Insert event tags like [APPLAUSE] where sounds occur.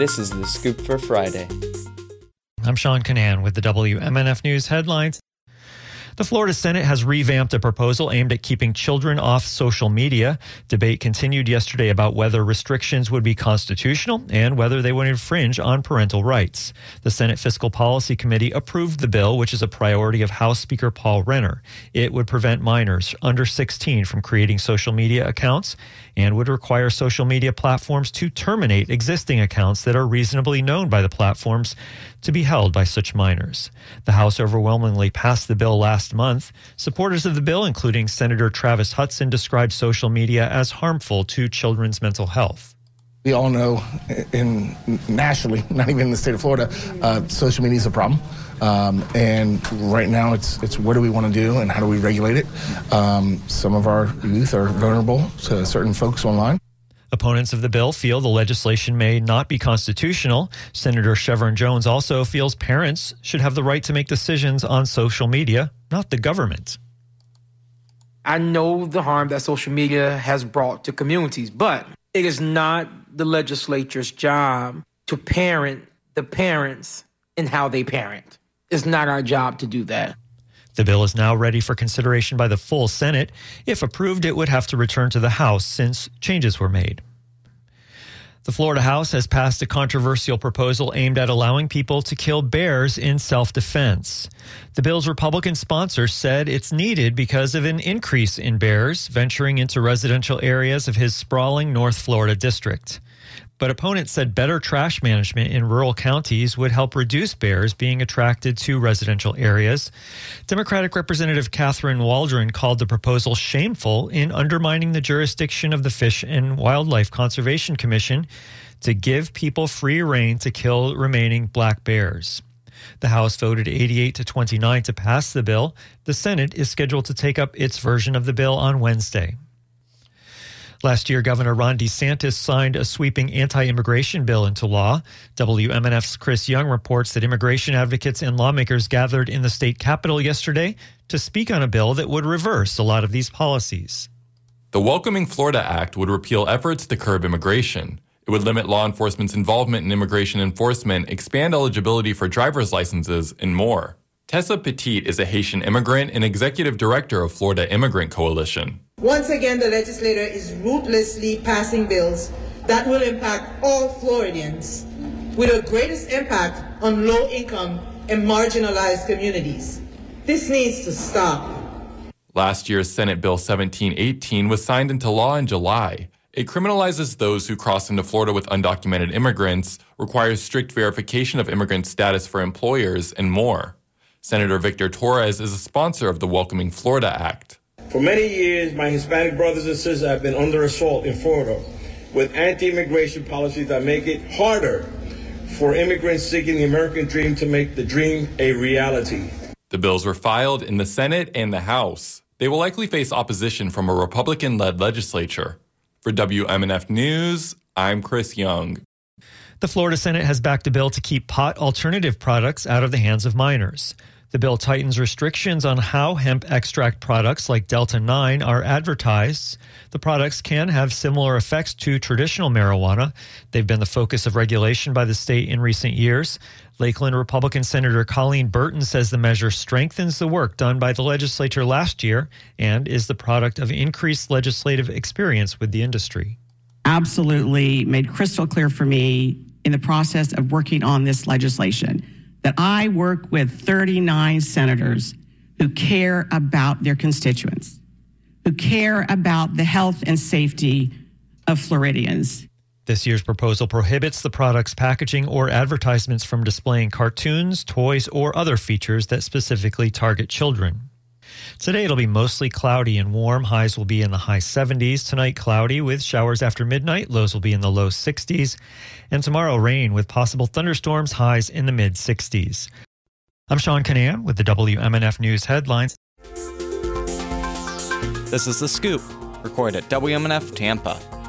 This is the Scoop for Friday. I'm Sean Kinane with the WMNF News headlines. The Florida Senate has revamped a proposal aimed at keeping children off social media. Debate continued yesterday about whether restrictions would be constitutional and whether they would infringe on parental rights. The Senate Fiscal Policy Committee approved the bill, which is a priority of House Speaker Paul Renner. It would prevent minors under 16 from creating social media accounts and would require social media platforms to terminate existing accounts that are reasonably known by the platforms to be held by such minors. The House overwhelmingly passed the bill last month. Supporters of the bill, including Senator Travis Hutson, described social media as harmful to children's mental health. We all know, in nationally, [LAUGHS] not even in the state of Florida, uh, social media is a problem. Um, and right now, it's it's what do we want to do and how do we regulate it? Um, some of our youth are vulnerable to certain folks online. Opponents of the bill feel the legislation may not be constitutional. Senator Shevrin Jones also feels parents should have the right to make decisions on social media, not the government. I know the harm that social media has brought to communities, but it is not the legislature's job to parent the parents in how they parent. It's not our job to do that. The bill is now ready for consideration by the full Senate. If approved, it would have to return to the House since changes were made. The Florida House has passed a controversial proposal aimed at allowing people to kill bears in self defense. The bill's Republican sponsor said it's needed because of an increase in bears venturing into residential areas of his sprawling North Florida district but opponents said better trash management in rural counties would help reduce bears being attracted to residential areas. Democratic Representative Katherine Waldron called the proposal shameful in undermining the jurisdiction of the Fish and Wildlife Conservation Commission to give people free reign to kill remaining black bears. The House voted 88 to 29 to pass the bill. The Senate is scheduled to take up its version of the bill on Wednesday. Last year, Governor Ron DeSantis signed a sweeping anti immigration bill into law. WMNF's Chris Young reports that immigration advocates and lawmakers gathered in the state capitol yesterday to speak on a bill that would reverse a lot of these policies. The Welcoming Florida Act would repeal efforts to curb immigration. It would limit law enforcement's involvement in immigration enforcement, expand eligibility for driver's licenses, and more. Tessa Petit is a Haitian immigrant and executive director of Florida Immigrant Coalition. Once again, the legislator is ruthlessly passing bills that will impact all Floridians, with the greatest impact on low income and marginalized communities. This needs to stop. Last year's Senate Bill 1718 was signed into law in July. It criminalizes those who cross into Florida with undocumented immigrants, requires strict verification of immigrant status for employers, and more. Senator Victor Torres is a sponsor of the Welcoming Florida Act. For many years, my Hispanic brothers and sisters have been under assault in Florida with anti immigration policies that make it harder for immigrants seeking the American dream to make the dream a reality. The bills were filed in the Senate and the House. They will likely face opposition from a Republican led legislature. For WMNF News, I'm Chris Young. The Florida Senate has backed a bill to keep pot alternative products out of the hands of minors. The bill tightens restrictions on how hemp extract products like Delta 9 are advertised. The products can have similar effects to traditional marijuana. They've been the focus of regulation by the state in recent years. Lakeland Republican Senator Colleen Burton says the measure strengthens the work done by the legislature last year and is the product of increased legislative experience with the industry. Absolutely made crystal clear for me in the process of working on this legislation that I work with 39 senators who care about their constituents, who care about the health and safety of Floridians. This year's proposal prohibits the product's packaging or advertisements from displaying cartoons, toys, or other features that specifically target children. Today it'll be mostly cloudy and warm. Highs will be in the high 70s. Tonight, cloudy with showers after midnight. Lows will be in the low 60s. And tomorrow, rain with possible thunderstorms. Highs in the mid 60s. I'm Sean Kinane with the WMNF News headlines. This is The Scoop, recorded at WMNF Tampa.